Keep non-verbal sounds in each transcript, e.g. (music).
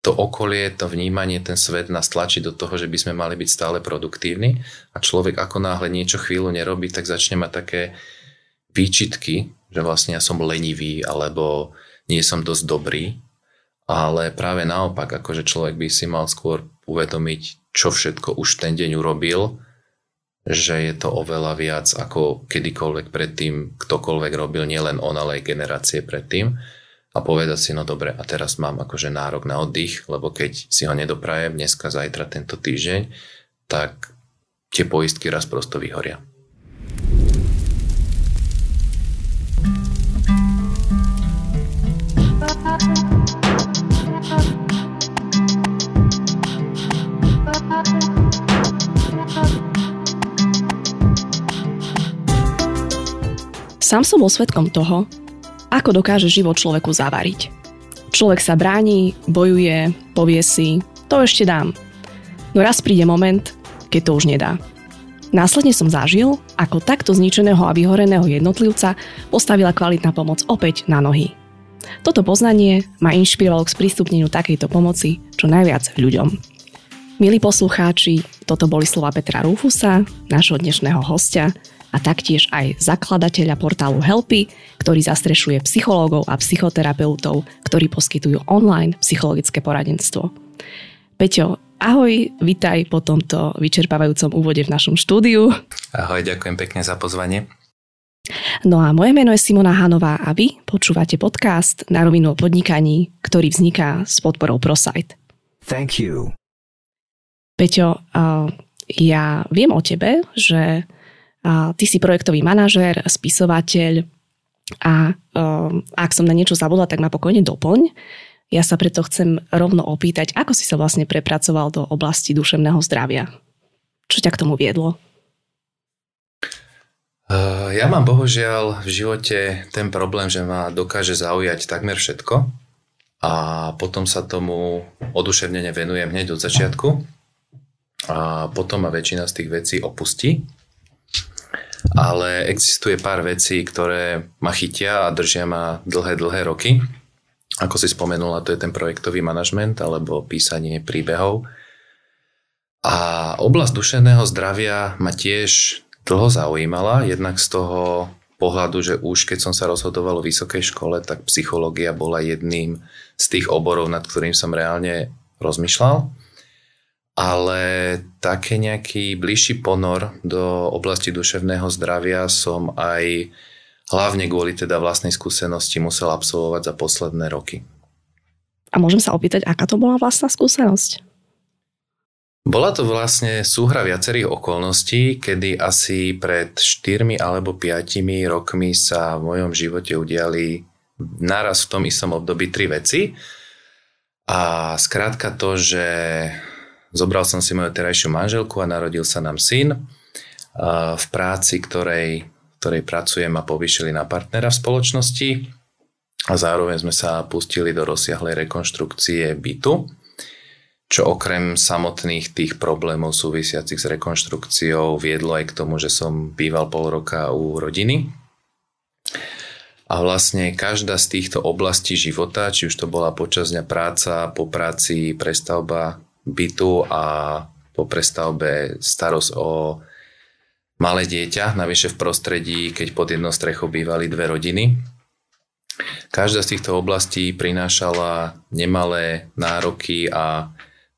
to okolie, to vnímanie, ten svet nás tlačí do toho, že by sme mali byť stále produktívni. A človek ako náhle niečo chvíľu nerobí, tak začne mať také výčitky, že vlastne ja som lenivý alebo nie som dosť dobrý, ale práve naopak, akože človek by si mal skôr uvedomiť, čo všetko už ten deň urobil, že je to oveľa viac ako kedykoľvek predtým ktokoľvek robil, nielen on, ale aj generácie predtým a povedať si, no dobre, a teraz mám akože nárok na oddych, lebo keď si ho nedoprajem dneska, zajtra, tento týždeň, tak tie poistky raz prosto vyhoria. Sám som bol toho, ako dokáže život človeku zavariť. Človek sa bráni, bojuje, povie si, to ešte dám. No raz príde moment, keď to už nedá. Následne som zažil, ako takto zničeného a vyhoreného jednotlivca postavila kvalitná pomoc opäť na nohy. Toto poznanie ma inšpirovalo k sprístupneniu takejto pomoci čo najviac ľuďom. Milí poslucháči, toto boli slova Petra Rúfusa, nášho dnešného hostia, a taktiež aj zakladateľa portálu Helpy, ktorý zastrešuje psychológov a psychoterapeutov, ktorí poskytujú online psychologické poradenstvo. Peťo, ahoj, vitaj po tomto vyčerpávajúcom úvode v našom štúdiu. Ahoj, ďakujem pekne za pozvanie. No a moje meno je Simona Hanová a vy počúvate podcast na rovinu o podnikaní, ktorý vzniká s podporou ProSite. Thank you. Peťo, ja viem o tebe, že ty si projektový manažér, spisovateľ a um, ak som na niečo zabudla, tak ma pokojne doplň. Ja sa preto chcem rovno opýtať, ako si sa vlastne prepracoval do oblasti duševného zdravia? Čo ťa k tomu viedlo? Uh, ja mám bohužiaľ v živote ten problém, že ma dokáže zaujať takmer všetko a potom sa tomu oduševnene venujem hneď od začiatku a potom ma väčšina z tých vecí opustí ale existuje pár vecí, ktoré ma chytia a držia ma dlhé, dlhé roky. Ako si spomenula, to je ten projektový manažment alebo písanie príbehov. A oblasť duševného zdravia ma tiež dlho zaujímala, jednak z toho pohľadu, že už keď som sa rozhodoval o vysokej škole, tak psychológia bola jedným z tých oborov, nad ktorým som reálne rozmýšľal ale také nejaký bližší ponor do oblasti duševného zdravia som aj hlavne kvôli teda vlastnej skúsenosti musel absolvovať za posledné roky. A môžem sa opýtať, aká to bola vlastná skúsenosť? Bola to vlastne súhra viacerých okolností, kedy asi pred 4 alebo 5 rokmi sa v mojom živote udiali naraz v tom istom období tri veci. A skrátka to, že Zobral som si moju terajšiu manželku a narodil sa nám syn. V práci, ktorej, ktorej pracujem a povýšili na partnera v spoločnosti a zároveň sme sa pustili do rozsiahlej rekonštrukcie bytu, čo okrem samotných tých problémov súvisiacich s rekonštrukciou viedlo aj k tomu, že som býval pol roka u rodiny. A vlastne každá z týchto oblastí života, či už to bola počas dňa práca, po práci prestavba bytu a po prestavbe starosť o malé dieťa, navyše v prostredí, keď pod jednou strechou bývali dve rodiny. Každá z týchto oblastí prinášala nemalé nároky a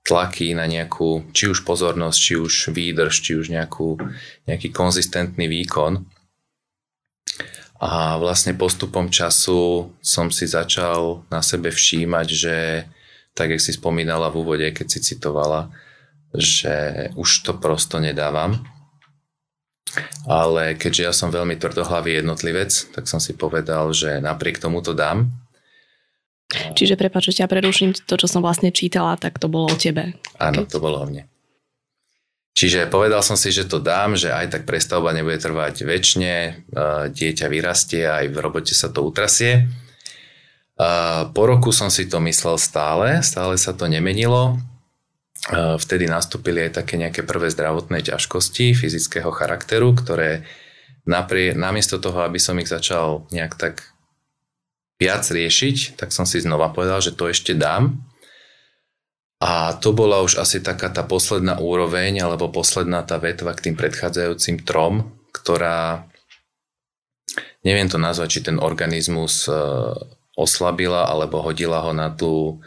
tlaky na nejakú, či už pozornosť, či už výdrž, či už nejakú, nejaký konzistentný výkon. A vlastne postupom času som si začal na sebe všímať, že tak jak si spomínala v úvode, keď si citovala, že už to prosto nedávam. Ale keďže ja som veľmi tvrdohlavý jednotlivec, tak som si povedal, že napriek tomu to dám. Čiže prepáč, že ťa preruším, to, čo som vlastne čítala, tak to bolo o tebe. Áno, to bolo o mne. Čiže povedal som si, že to dám, že aj tak prestavba nebude trvať väčšine, dieťa vyrastie, aj v robote sa to utrasie po roku som si to myslel stále, stále sa to nemenilo. Vtedy nastúpili aj také nejaké prvé zdravotné ťažkosti fyzického charakteru, ktoré naprie, namiesto toho, aby som ich začal nejak tak viac riešiť, tak som si znova povedal, že to ešte dám. A to bola už asi taká tá posledná úroveň, alebo posledná tá vetva k tým predchádzajúcim trom, ktorá, neviem to nazvať, či ten organizmus e, oslabila, alebo hodila ho na tú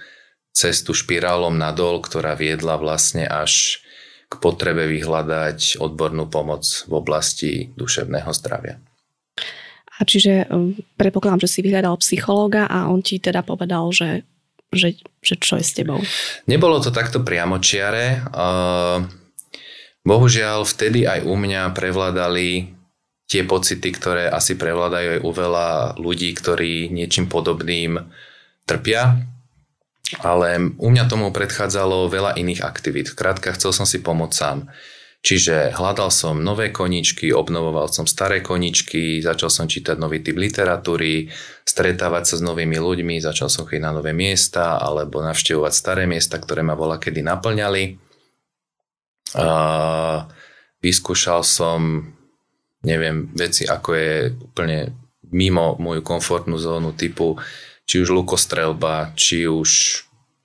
cestu špirálom nadol, ktorá viedla vlastne až k potrebe vyhľadať odbornú pomoc v oblasti duševného zdravia. A čiže um, predpokladám, že si vyhľadal psychológa a on ti teda povedal, že, že, že čo je s tebou. Nebolo to takto priamočiare. Bohužiaľ, vtedy aj u mňa prevládali tie pocity, ktoré asi prevládajú aj u veľa ľudí, ktorí niečím podobným trpia. Ale u mňa tomu predchádzalo veľa iných aktivít. Krátka, chcel som si pomôcť sám. Čiže hľadal som nové koničky, obnovoval som staré koničky, začal som čítať nový typ literatúry, stretávať sa s novými ľuďmi, začal som chodiť na nové miesta alebo navštevovať staré miesta, ktoré ma bola kedy naplňali. A vyskúšal som, neviem, veci ako je úplne mimo moju komfortnú zónu typu či už lukostrelba, či už,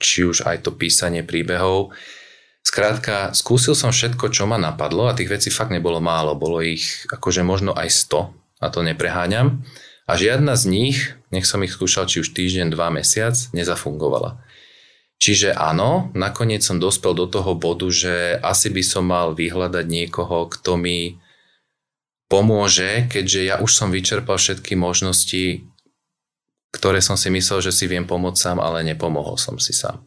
či už aj to písanie príbehov. Skrátka, skúsil som všetko, čo ma napadlo a tých vecí fakt nebolo málo. Bolo ich akože možno aj 100 a to nepreháňam. A žiadna z nich, nech som ich skúšal či už týždeň, dva, mesiac, nezafungovala. Čiže áno, nakoniec som dospel do toho bodu, že asi by som mal vyhľadať niekoho, kto mi pomôže, keďže ja už som vyčerpal všetky možnosti, ktoré som si myslel, že si viem pomôcť sám, ale nepomohol som si sám.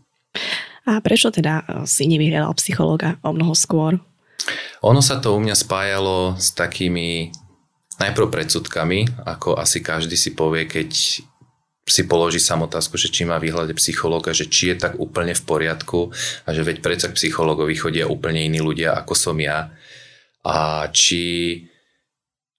A prečo teda e, si nevyhľadal psychológa o mnoho skôr? Ono sa to u mňa spájalo s takými najprv predsudkami, ako asi každý si povie, keď si položí sam otázku, že či má vyhľadať psychológa, že či je tak úplne v poriadku a že veď predsa k psychológovi chodia úplne iní ľudia, ako som ja. A či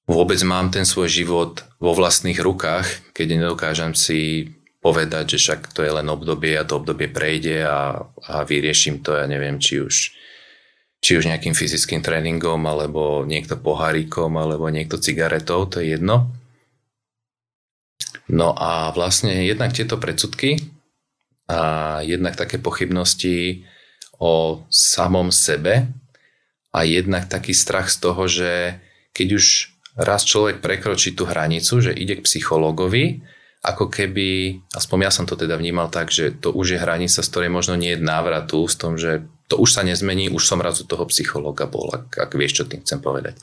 vôbec mám ten svoj život vo vlastných rukách, keď nedokážem si povedať, že však to je len obdobie a to obdobie prejde a, a vyrieším to, ja neviem, či už, či už nejakým fyzickým tréningom, alebo niekto pohárikom, alebo niekto cigaretou, to je jedno. No a vlastne jednak tieto predsudky a jednak také pochybnosti o samom sebe a jednak taký strach z toho, že keď už raz človek prekročí tú hranicu, že ide k psychologovi, ako keby, aspoň ja som to teda vnímal tak, že to už je hranica, z ktorej možno nie je návratu, s tom, že to už sa nezmení, už som raz u toho psychológa bol, ak, ak vieš, čo tým chcem povedať.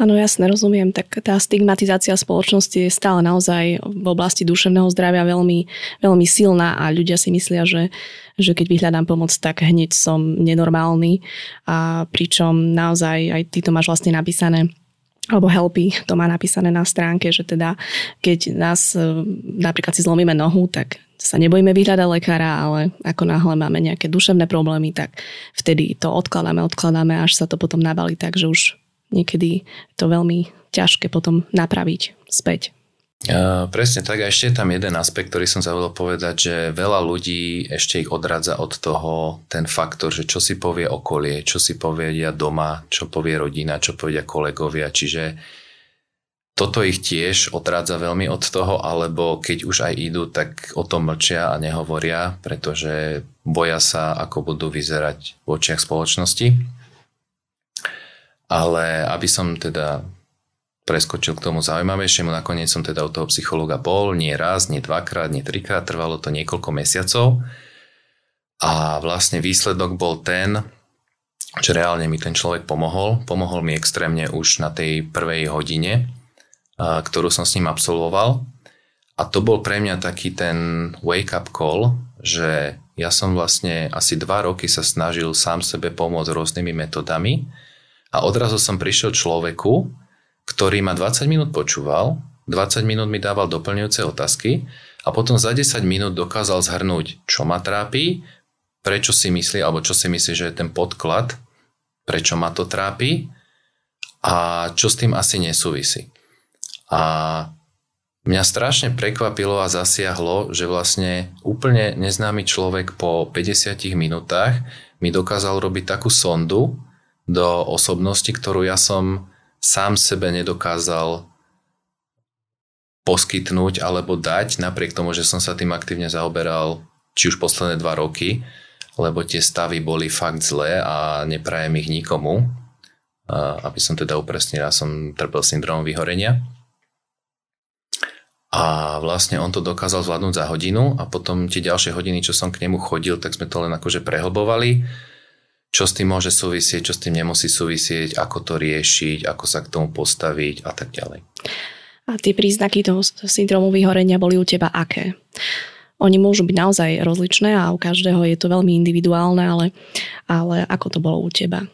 Áno, jasne, rozumiem. Tak tá stigmatizácia spoločnosti je stále naozaj v oblasti duševného zdravia veľmi, veľmi silná a ľudia si myslia, že, že keď vyhľadám pomoc, tak hneď som nenormálny. A pričom naozaj aj ty to máš vlastne napísané alebo Helpy to má napísané na stránke, že teda keď nás e, napríklad si zlomíme nohu, tak sa nebojíme vyhľadať lekára, ale ako náhle máme nejaké duševné problémy, tak vtedy to odkladáme, odkladáme, až sa to potom nabalí tak, že už niekedy to veľmi ťažké potom napraviť späť. Presne tak a ešte je tam jeden aspekt, ktorý som zavolal povedať, že veľa ľudí ešte ich odradza od toho ten faktor, že čo si povie okolie, čo si povedia doma, čo povie rodina, čo povedia kolegovia, čiže toto ich tiež odrádza veľmi od toho, alebo keď už aj idú, tak o tom mlčia a nehovoria, pretože boja sa, ako budú vyzerať v očiach spoločnosti. Ale aby som teda preskočil k tomu zaujímavejšiemu. Nakoniec som teda u toho psychológa bol, nie raz, nie dvakrát, nie trikrát, trvalo to niekoľko mesiacov. A vlastne výsledok bol ten, že reálne mi ten človek pomohol. Pomohol mi extrémne už na tej prvej hodine, ktorú som s ním absolvoval. A to bol pre mňa taký ten wake-up call, že ja som vlastne asi dva roky sa snažil sám sebe pomôcť rôznymi metodami a odrazu som prišiel človeku, ktorý ma 20 minút počúval, 20 minút mi dával doplňujúce otázky a potom za 10 minút dokázal zhrnúť, čo ma trápi, prečo si myslí, alebo čo si myslí, že je ten podklad, prečo ma to trápi a čo s tým asi nesúvisí. A mňa strašne prekvapilo a zasiahlo, že vlastne úplne neznámy človek po 50 minútach mi dokázal robiť takú sondu do osobnosti, ktorú ja som sám sebe nedokázal poskytnúť alebo dať, napriek tomu, že som sa tým aktívne zaoberal či už posledné dva roky, lebo tie stavy boli fakt zlé a neprajem ich nikomu. Aby som teda upresnil, ja som trpel syndromom vyhorenia. A vlastne on to dokázal zvládnuť za hodinu a potom tie ďalšie hodiny, čo som k nemu chodil, tak sme to len akože prehlbovali. Čo s tým môže súvisieť, čo s tým nemusí súvisieť, ako to riešiť, ako sa k tomu postaviť a tak ďalej. A tie príznaky toho syndromu vyhorenia boli u teba aké? Oni môžu byť naozaj rozličné a u každého je to veľmi individuálne, ale, ale ako to bolo u teba?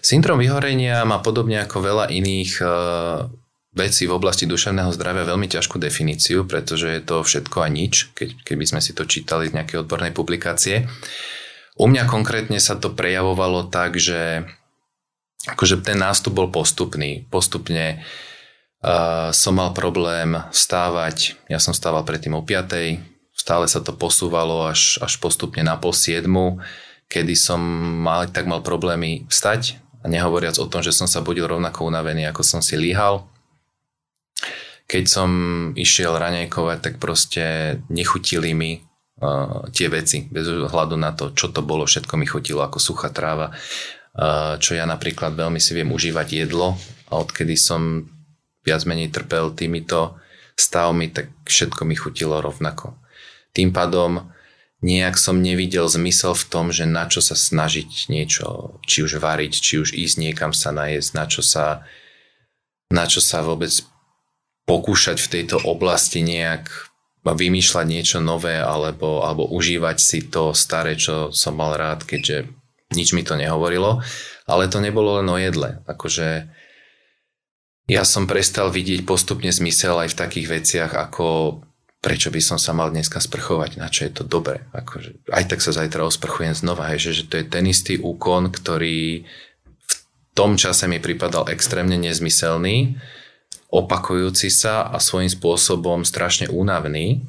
Syndrom vyhorenia má podobne ako veľa iných uh, vecí v oblasti duševného zdravia veľmi ťažkú definíciu, pretože je to všetko a nič, keď, keby sme si to čítali z nejakej odbornej publikácie. U mňa konkrétne sa to prejavovalo tak, že akože ten nástup bol postupný. Postupne uh, som mal problém stávať, ja som stával predtým o 5, Stále sa to posúvalo až, až postupne na pol siedmu, kedy som mal, tak mal problémy vstať a nehovoriac o tom, že som sa budil rovnako unavený, ako som si líhal. Keď som išiel raňajkovať, tak proste nechutili mi tie veci, bez ohľadu na to, čo to bolo, všetko mi chutilo ako suchá tráva. Čo ja napríklad veľmi si viem užívať jedlo a odkedy som viac menej trpel týmito stavmi, tak všetko mi chutilo rovnako. Tým pádom nejak som nevidel zmysel v tom, že na čo sa snažiť niečo, či už variť, či už ísť niekam sa najesť, na čo sa, na čo sa vôbec pokúšať v tejto oblasti nejak vymýšľať niečo nové alebo, alebo užívať si to staré, čo som mal rád, keďže nič mi to nehovorilo. Ale to nebolo len o jedle. Akože ja som prestal vidieť postupne zmysel aj v takých veciach ako prečo by som sa mal dneska sprchovať, na čo je to dobré. Akože, aj tak sa zajtra osprchujem znova, hej, že, že to je ten istý úkon, ktorý v tom čase mi pripadal extrémne nezmyselný, opakujúci sa a svojím spôsobom strašne únavný.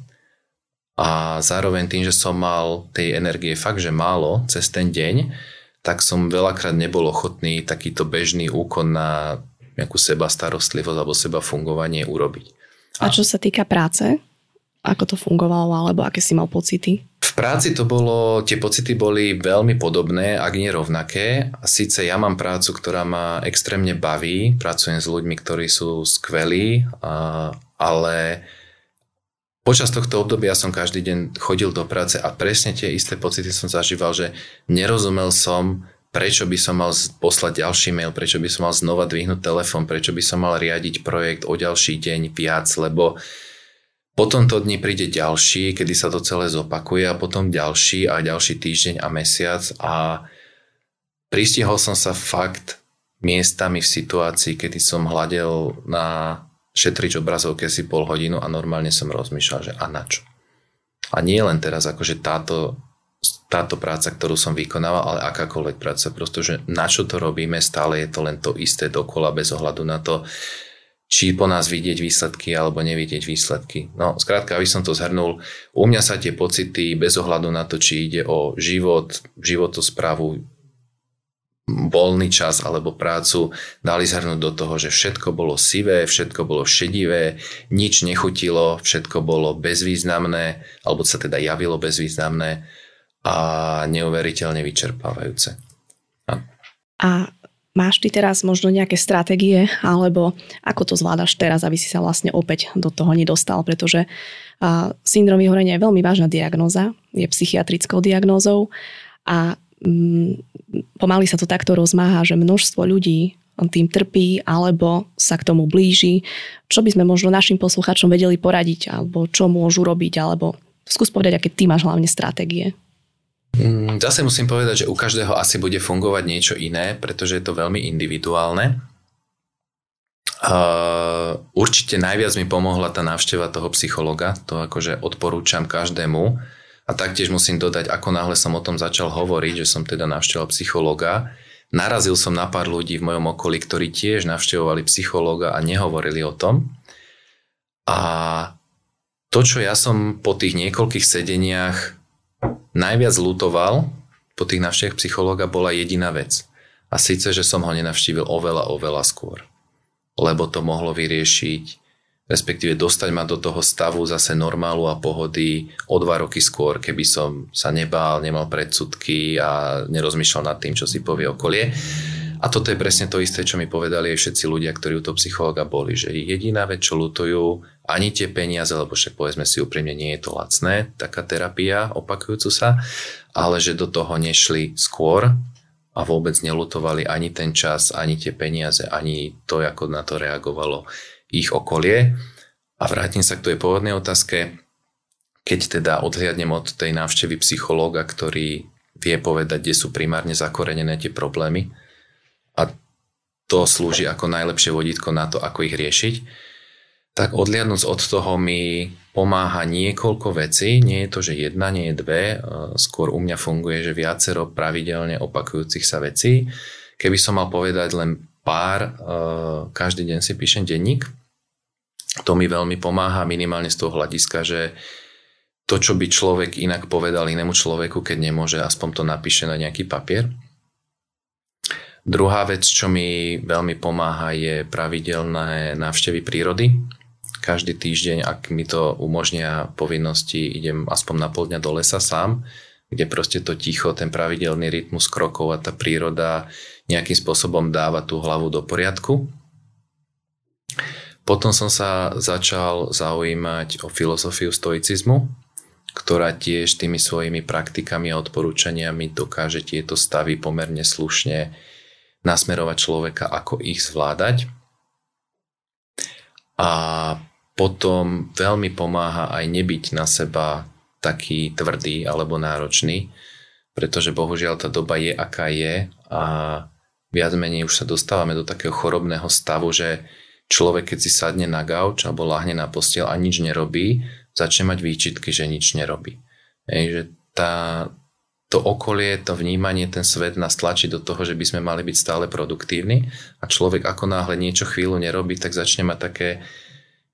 A zároveň tým, že som mal tej energie fakt, že málo cez ten deň, tak som veľakrát nebol ochotný takýto bežný úkon na nejakú seba starostlivosť alebo seba fungovanie urobiť. A, a čo sa týka práce? Ako to fungovalo, alebo aké si mal pocity? V práci to bolo, tie pocity boli veľmi podobné, ak nie rovnaké. Sice ja mám prácu, ktorá ma extrémne baví, pracujem s ľuďmi, ktorí sú skvelí, ale počas tohto obdobia som každý deň chodil do práce a presne tie isté pocity som zažíval, že nerozumel som, prečo by som mal poslať ďalší mail, prečo by som mal znova dvihnúť telefón, prečo by som mal riadiť projekt o ďalší deň viac, lebo po tomto dni príde ďalší, kedy sa to celé zopakuje a potom ďalší a ďalší týždeň a mesiac a pristihol som sa fakt miestami v situácii, kedy som hľadel na šetrič obrazovke si pol hodinu a normálne som rozmýšľal, že a na čo. A nie len teraz akože táto, táto práca, ktorú som vykonával, ale akákoľvek práca, pretože na čo to robíme, stále je to len to isté dokola bez ohľadu na to, či po nás vidieť výsledky alebo nevidieť výsledky. No, skrátka, aby som to zhrnul, u mňa sa tie pocity bez ohľadu na to, či ide o život, životosprávu, voľný čas alebo prácu, dali zhrnúť do toho, že všetko bolo sivé, všetko bolo šedivé, nič nechutilo, všetko bolo bezvýznamné, alebo sa teda javilo bezvýznamné a neuveriteľne vyčerpávajúce. A, a Máš ty teraz možno nejaké stratégie, alebo ako to zvládaš teraz, aby si sa vlastne opäť do toho nedostal, pretože uh, syndrom vyhorenia je veľmi vážna diagnóza, je psychiatrickou diagnózou a um, pomaly sa to takto rozmáha, že množstvo ľudí tým trpí alebo sa k tomu blíži. Čo by sme možno našim posluchačom vedeli poradiť, alebo čo môžu robiť, alebo skús povedať, aké ty máš hlavne stratégie. Mm, zase musím povedať, že u každého asi bude fungovať niečo iné, pretože je to veľmi individuálne. Uh, určite najviac mi pomohla tá návšteva toho psychologa, to akože odporúčam každému. A taktiež musím dodať, ako náhle som o tom začal hovoriť, že som teda navštevoval psychologa, narazil som na pár ľudí v mojom okolí, ktorí tiež navštevovali psychologa a nehovorili o tom. A to, čo ja som po tých niekoľkých sedeniach najviac lutoval po tých návštevách psychológa bola jediná vec. A síce, že som ho nenavštívil oveľa, oveľa skôr. Lebo to mohlo vyriešiť respektíve dostať ma do toho stavu zase normálu a pohody o dva roky skôr, keby som sa nebál, nemal predsudky a nerozmýšľal nad tým, čo si povie okolie. A toto je presne to isté, čo mi povedali aj všetci ľudia, ktorí u toho psychologa boli, že jediná vec, čo lutujú, ani tie peniaze, lebo však povedzme si úprimne, nie je to lacné, taká terapia opakujúcu sa, ale že do toho nešli skôr a vôbec nelutovali ani ten čas, ani tie peniaze, ani to, ako na to reagovalo ich okolie. A vrátim sa k tej pôvodnej otázke. Keď teda odhliadnem od tej návštevy psychológa, ktorý vie povedať, kde sú primárne zakorenené tie problémy, a to slúži ako najlepšie vodítko na to, ako ich riešiť, tak odliadnúť od toho mi pomáha niekoľko vecí. Nie je to, že jedna, nie je dve. E, skôr u mňa funguje, že viacero pravidelne opakujúcich sa vecí. Keby som mal povedať len pár, e, každý deň si píšem denník. To mi veľmi pomáha minimálne z toho hľadiska, že to, čo by človek inak povedal inému človeku, keď nemôže, aspoň to napíše na nejaký papier. Druhá vec, čo mi veľmi pomáha, je pravidelné návštevy prírody. Každý týždeň, ak mi to umožnia povinnosti, idem aspoň na pol dňa do lesa sám, kde proste to ticho, ten pravidelný rytmus krokov a tá príroda nejakým spôsobom dáva tú hlavu do poriadku. Potom som sa začal zaujímať o filozofiu stoicizmu, ktorá tiež tými svojimi praktikami a odporúčaniami dokáže tieto stavy pomerne slušne nasmerovať človeka, ako ich zvládať. A potom veľmi pomáha aj nebyť na seba taký tvrdý alebo náročný, pretože bohužiaľ tá doba je, aká je a viac menej už sa dostávame do takého chorobného stavu, že človek, keď si sadne na gauč alebo lahne na postiel a nič nerobí, začne mať výčitky, že nič nerobí. Ej, že tá, to okolie, to vnímanie, ten svet nás tlačí do toho, že by sme mali byť stále produktívni. A človek ako náhle niečo chvíľu nerobí, tak začne mať také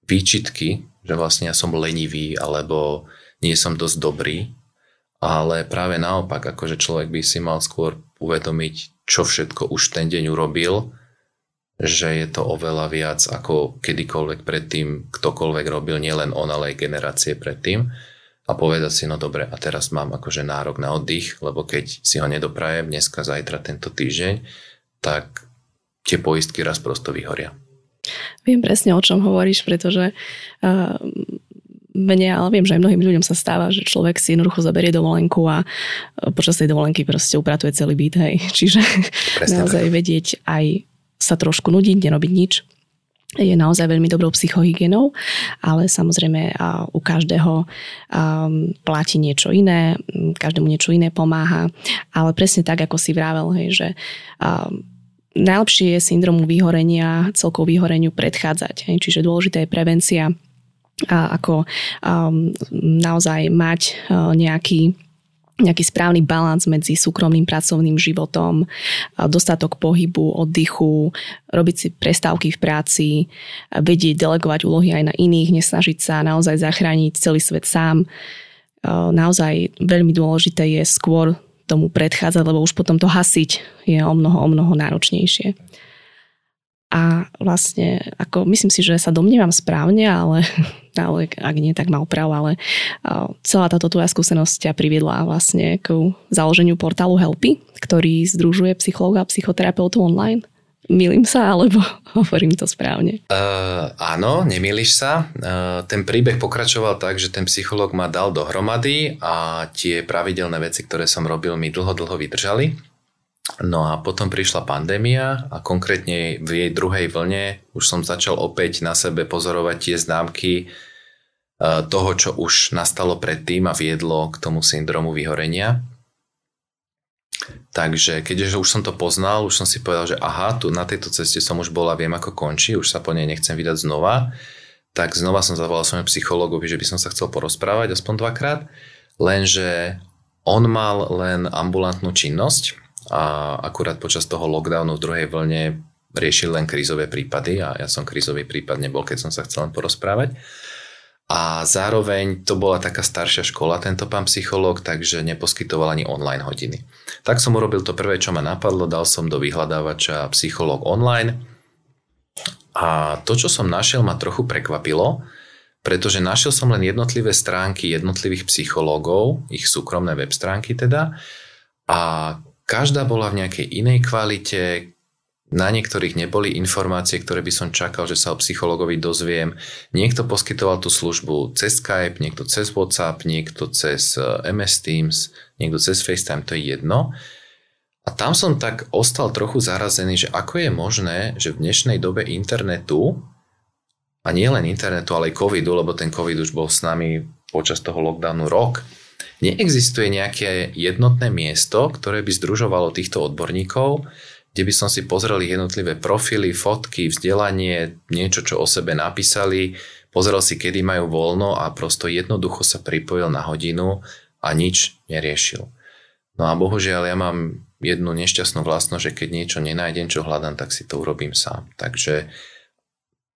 výčitky, že vlastne ja som lenivý alebo nie som dosť dobrý, ale práve naopak, akože človek by si mal skôr uvedomiť, čo všetko už ten deň urobil, že je to oveľa viac ako kedykoľvek predtým ktokoľvek robil, nielen on, ale aj generácie predtým a povedať si, no dobre, a teraz mám akože nárok na oddych, lebo keď si ho nedoprajem dneska, zajtra, tento týždeň, tak tie poistky raz prosto vyhoria. Viem presne, o čom hovoríš, pretože uh, mne, ale viem, že aj mnohým ľuďom sa stáva, že človek si jednoducho zaberie dovolenku a počas tej dovolenky proste upratuje celý byt, hej. (laughs) Čiže presne naozaj tak. vedieť aj sa trošku nudiť, nerobiť nič je naozaj veľmi dobrou psychohygienou, ale samozrejme u každého platí niečo iné, každému niečo iné pomáha, ale presne tak, ako si vravel, hej, že najlepšie je syndromu vyhorenia, celkou vyhoreniu predchádzať. Hej, čiže dôležitá je prevencia a ako um, naozaj mať uh, nejaký nejaký správny balans medzi súkromným pracovným životom, dostatok pohybu, oddychu, robiť si prestávky v práci, vedieť delegovať úlohy aj na iných, nesnažiť sa naozaj zachrániť celý svet sám. Naozaj veľmi dôležité je skôr tomu predchádzať, lebo už potom to hasiť je o mnoho, o mnoho náročnejšie. A vlastne, ako myslím si, že sa domnievam správne, ale, (laughs) ale ak nie, tak mal prav, ale celá táto tvoja skúsenosť ťa priviedla vlastne k založeniu portálu Helpy, ktorý združuje psychológa a psychoterapeutov online. Milím sa, alebo (laughs) hovorím to správne? Uh, áno, nemýliš sa. Uh, ten príbeh pokračoval tak, že ten psychológ ma dal dohromady a tie pravidelné veci, ktoré som robil, mi dlho, dlho vydržali. No a potom prišla pandémia a konkrétne v jej druhej vlne už som začal opäť na sebe pozorovať tie známky e, toho, čo už nastalo predtým a viedlo k tomu syndromu vyhorenia. Takže keďže už som to poznal, už som si povedal, že aha, tu na tejto ceste som už bola, viem ako končí, už sa po nej nechcem vydať znova, tak znova som zavolal svojmu psychologovi, že by som sa chcel porozprávať aspoň dvakrát, lenže on mal len ambulantnú činnosť, a akurát počas toho lockdownu v druhej vlne riešil len krízové prípady a ja som krízový prípad nebol, keď som sa chcel len porozprávať. A zároveň to bola taká staršia škola, tento pán psychológ, takže neposkytoval ani online hodiny. Tak som urobil to prvé, čo ma napadlo, dal som do vyhľadávača psychológ online A to, čo som našiel, ma trochu prekvapilo, pretože našiel som len jednotlivé stránky jednotlivých psychológov, ich súkromné web stránky teda, a každá bola v nejakej inej kvalite, na niektorých neboli informácie, ktoré by som čakal, že sa o psychologovi dozviem. Niekto poskytoval tú službu cez Skype, niekto cez WhatsApp, niekto cez eh, MS Teams, niekto cez FaceTime, to je jedno. A tam som tak ostal trochu zarazený, že ako je možné, že v dnešnej dobe internetu, a nie len internetu, ale aj covidu, lebo ten covid už bol s nami počas toho lockdownu rok, neexistuje nejaké jednotné miesto, ktoré by združovalo týchto odborníkov, kde by som si pozrel jednotlivé profily, fotky, vzdelanie, niečo, čo o sebe napísali, pozrel si, kedy majú voľno a prosto jednoducho sa pripojil na hodinu a nič neriešil. No a bohužiaľ ja mám jednu nešťastnú vlastnosť, že keď niečo nenájdem, čo hľadám, tak si to urobím sám. Takže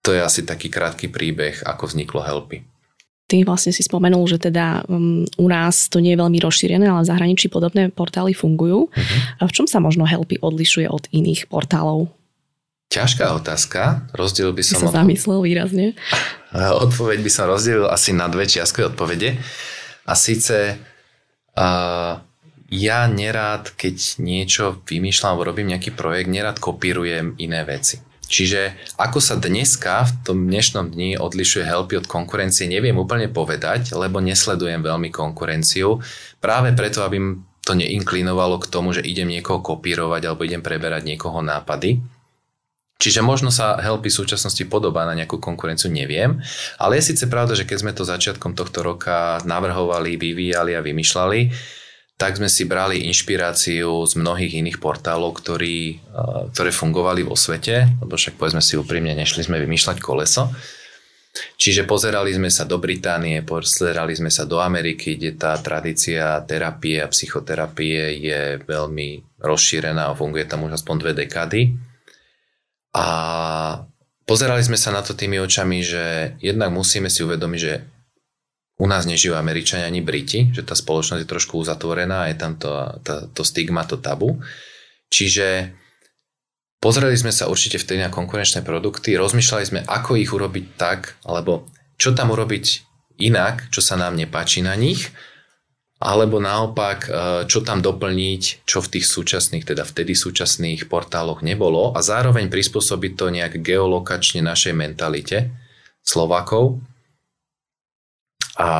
to je asi taký krátky príbeh, ako vzniklo Helpy. Ty vlastne si spomenul, že teda um, u nás to nie je veľmi rozšírené, ale v zahraničí podobné portály fungujú. Uh-huh. V čom sa možno Helpy odlišuje od iných portálov? Ťažká otázka. Rozdiel by som... Ty sa zamyslel výrazne. (laughs) Odpoveď by som rozdelil asi na dve čiastkové odpovede. A síce uh, ja nerád, keď niečo vymýšľam, robím nejaký projekt, nerád kopírujem iné veci. Čiže ako sa dneska v tom dnešnom dni odlišuje Helpy od konkurencie, neviem úplne povedať, lebo nesledujem veľmi konkurenciu. Práve preto, aby to neinklinovalo k tomu, že idem niekoho kopírovať alebo idem preberať niekoho nápady. Čiže možno sa Helpy v súčasnosti podobá na nejakú konkurenciu, neviem. Ale je síce pravda, že keď sme to začiatkom tohto roka navrhovali, vyvíjali a vymýšľali, tak sme si brali inšpiráciu z mnohých iných portálov, ktorí, ktoré fungovali vo svete, lebo však povedzme si úprimne, nešli sme vymýšľať koleso. Čiže pozerali sme sa do Británie, pozerali sme sa do Ameriky, kde tá tradícia terapie a psychoterapie je veľmi rozšírená a funguje tam už aspoň dve dekády. A pozerali sme sa na to tými očami, že jednak musíme si uvedomiť, že u nás nežijú Američania ani Briti, že tá spoločnosť je trošku uzatvorená, je tam to, to, to stigma, to tabu. Čiže pozreli sme sa určite vtedy na konkurenčné produkty, rozmýšľali sme, ako ich urobiť tak, alebo čo tam urobiť inak, čo sa nám nepáči na nich, alebo naopak, e, čo tam doplniť, čo v tých súčasných, teda vtedy súčasných portáloch nebolo a zároveň prispôsobiť to nejak geolokačne našej mentalite Slovakov, a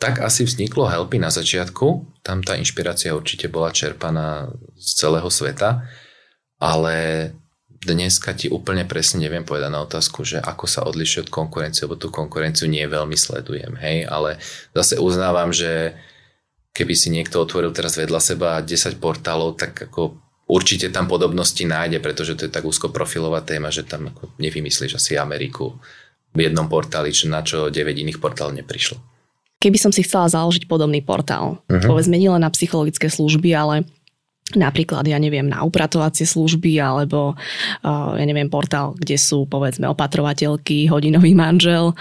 tak asi vzniklo Helpy na začiatku. Tam tá inšpirácia určite bola čerpaná z celého sveta, ale dneska ti úplne presne neviem povedať na otázku, že ako sa odlišuje od konkurencie, lebo tú konkurenciu nie veľmi sledujem, hej, ale zase uznávam, že keby si niekto otvoril teraz vedľa seba 10 portálov, tak ako určite tam podobnosti nájde, pretože to je tak úzko profilová téma, že tam ako nevymyslíš asi Ameriku v jednom portáli, čo na čo 9 iných portálov neprišlo. Keby som si chcela založiť podobný portál, uh-huh. povedzme nielen na psychologické služby, ale napríklad, ja neviem, na upratovacie služby alebo, uh, ja neviem, portál, kde sú, povedzme, opatrovateľky, hodinový manžel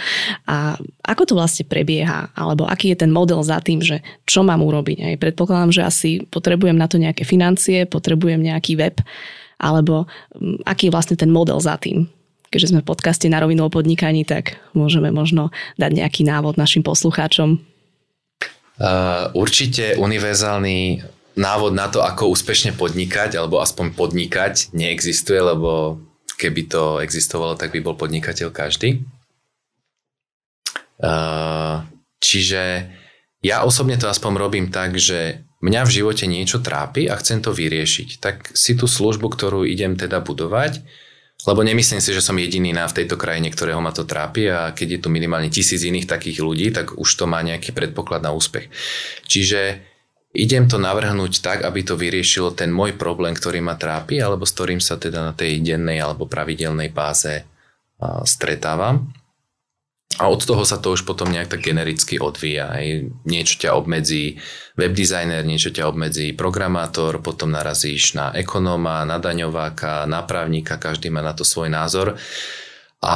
a ako to vlastne prebieha, alebo aký je ten model za tým, že čo mám urobiť. Aj predpokladám, že asi potrebujem na to nejaké financie, potrebujem nejaký web, alebo um, aký je vlastne ten model za tým keďže sme v podcaste na rovinu o podnikaní, tak môžeme možno dať nejaký návod našim poslucháčom. Uh, určite univerzálny návod na to, ako úspešne podnikať, alebo aspoň podnikať, neexistuje, lebo keby to existovalo, tak by bol podnikateľ každý. Uh, čiže ja osobne to aspoň robím tak, že mňa v živote niečo trápi a chcem to vyriešiť. Tak si tú službu, ktorú idem teda budovať, lebo nemyslím si, že som jediný na v tejto krajine, ktorého ma to trápi a keď je tu minimálne tisíc iných takých ľudí, tak už to má nejaký predpoklad na úspech. Čiže idem to navrhnúť tak, aby to vyriešilo ten môj problém, ktorý ma trápi, alebo s ktorým sa teda na tej dennej alebo pravidelnej báze stretávam. A od toho sa to už potom nejak tak genericky odvíja. Aj niečo ťa obmedzí webdesigner, niečo ťa obmedzí programátor, potom narazíš na ekonóma, na daňováka, na právnika, každý má na to svoj názor. A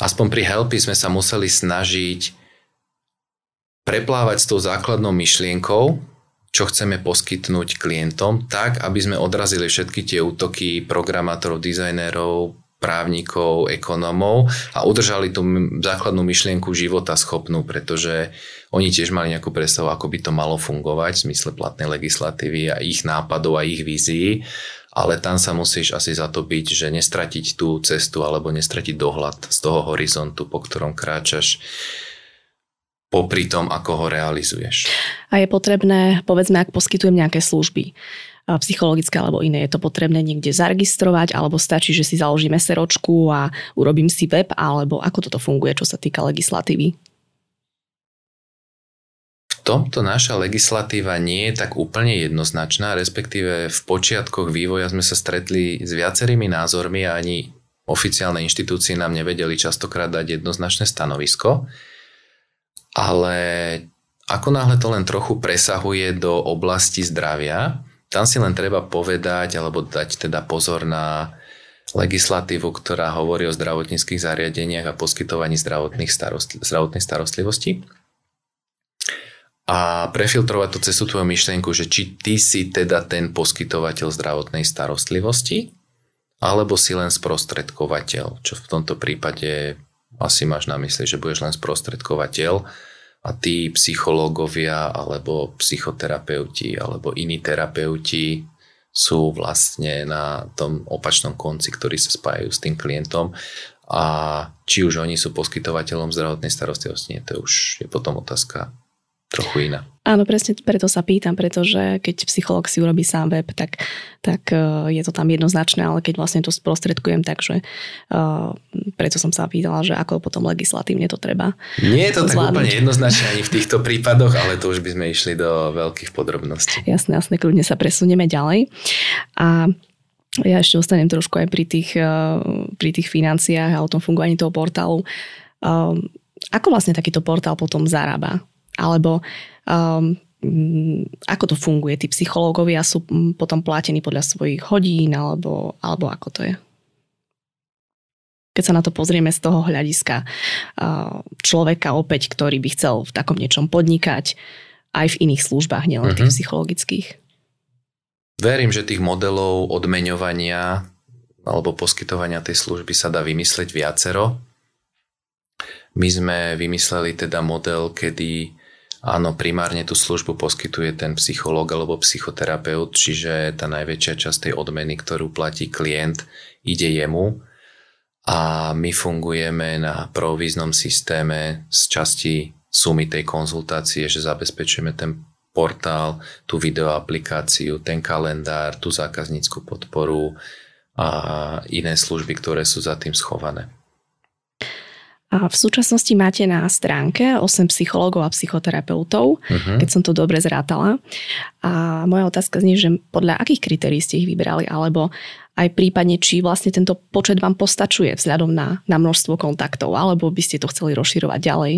aspoň pri Helpy sme sa museli snažiť preplávať s tou základnou myšlienkou, čo chceme poskytnúť klientom, tak, aby sme odrazili všetky tie útoky programátorov, dizajnérov, právnikov, ekonomov a udržali tú základnú myšlienku života schopnú, pretože oni tiež mali nejakú predstavu, ako by to malo fungovať v zmysle platnej legislatívy a ich nápadov a ich vízií, ale tam sa musíš asi zatopiť, že nestratiť tú cestu alebo nestratiť dohľad z toho horizontu, po ktorom kráčaš popri tom, ako ho realizuješ. A je potrebné, povedzme, ak poskytujem nejaké služby, psychologické alebo iné. Je to potrebné niekde zaregistrovať alebo stačí, že si založím SROčku a urobím si web alebo ako toto funguje, čo sa týka legislatívy? V tomto naša legislatíva nie je tak úplne jednoznačná, respektíve v počiatkoch vývoja sme sa stretli s viacerými názormi a ani oficiálne inštitúcie nám nevedeli častokrát dať jednoznačné stanovisko. Ale ako náhle to len trochu presahuje do oblasti zdravia, tam si len treba povedať alebo dať teda pozor na legislatívu, ktorá hovorí o zdravotníckých zariadeniach a poskytovaní zdravotných starostl- zdravotnej starostlivosti. A prefiltrovať to cez tú tvoju myšlienku, že či ty si teda ten poskytovateľ zdravotnej starostlivosti alebo si len sprostredkovateľ, čo v tomto prípade asi máš na mysli, že budeš len sprostredkovateľ a tí psychológovia alebo psychoterapeuti alebo iní terapeuti sú vlastne na tom opačnom konci, ktorí sa spájajú s tým klientom. A či už oni sú poskytovateľom zdravotnej starostlivosti, to už je potom otázka trochu iná. Áno, presne preto sa pýtam, pretože keď psycholog si urobí sám web, tak, tak e, je to tam jednoznačné, ale keď vlastne to sprostredkujem, takže uh, preto som sa pýtala, že ako potom legislatívne to treba Nie je to zvládnuť. tak úplne jednoznačné ani v týchto prípadoch, ale to už by sme išli do veľkých podrobností. Jasné, jasné, kľudne sa presunieme ďalej. A ja ešte ostanem trošku aj pri tých, uh, pri tých financiách a o tom fungovaní toho portálu. Ako vlastne takýto portál potom zarába? Alebo um, ako to funguje? Tí psychológovia sú potom platení podľa svojich hodín alebo, alebo ako to je? Keď sa na to pozrieme z toho hľadiska uh, človeka opäť, ktorý by chcel v takom niečom podnikať aj v iných službách, nielen uh-huh. tých mhm. psychologických. Verím, že tých modelov odmeňovania alebo poskytovania tej služby sa dá vymysleť viacero. My sme vymysleli teda model, kedy Áno, primárne tú službu poskytuje ten psychológ alebo psychoterapeut, čiže tá najväčšia časť tej odmeny, ktorú platí klient, ide jemu a my fungujeme na províznom systéme z časti sumy tej konzultácie, že zabezpečujeme ten portál, tú videoaplikáciu, ten kalendár, tú zákaznícku podporu a iné služby, ktoré sú za tým schované. A v súčasnosti máte na stránke 8 psychológov a psychoterapeutov, uh-huh. keď som to dobre zrátala. A moja otázka znie, že podľa akých kritérií ste ich vybrali, alebo aj prípadne, či vlastne tento počet vám postačuje vzhľadom na, na množstvo kontaktov, alebo by ste to chceli rozširovať ďalej?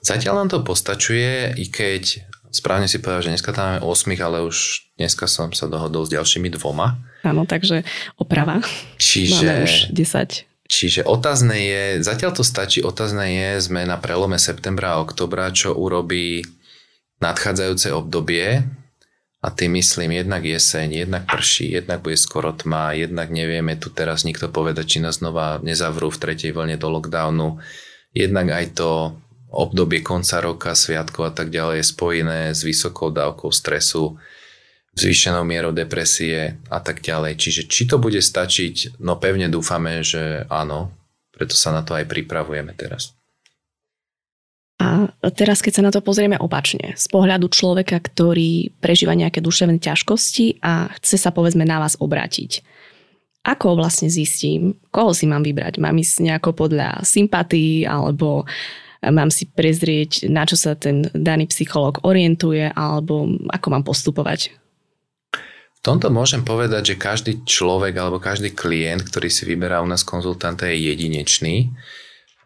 Zatiaľ nám to postačuje, i keď správne si povedal, že dneska tam máme 8, ale už dneska som sa dohodol s ďalšími dvoma. Áno, takže oprava. Čiže... Máme už 10 Čiže otázne je, zatiaľ to stačí, otázne je, sme na prelome septembra a oktobra, čo urobí nadchádzajúce obdobie. A tým myslím jednak jeseň, jednak prší, jednak bude skoro tma, jednak nevieme tu teraz nikto povedať, či nás znova nezavrú v tretej vlne do lockdownu, jednak aj to obdobie konca roka, sviatkov a tak ďalej je spojené s vysokou dávkou stresu, zvýšenou mierou depresie a tak ďalej. Čiže či to bude stačiť, no pevne dúfame, že áno, preto sa na to aj pripravujeme teraz. A teraz, keď sa na to pozrieme opačne, z pohľadu človeka, ktorý prežíva nejaké duševné ťažkosti a chce sa povedzme na vás obrátiť. Ako vlastne zistím, koho si mám vybrať? Mám ísť nejako podľa sympatí alebo mám si prezrieť, na čo sa ten daný psychológ orientuje alebo ako mám postupovať? Tomto môžem povedať, že každý človek alebo každý klient, ktorý si vyberá u nás konzultanta je jedinečný.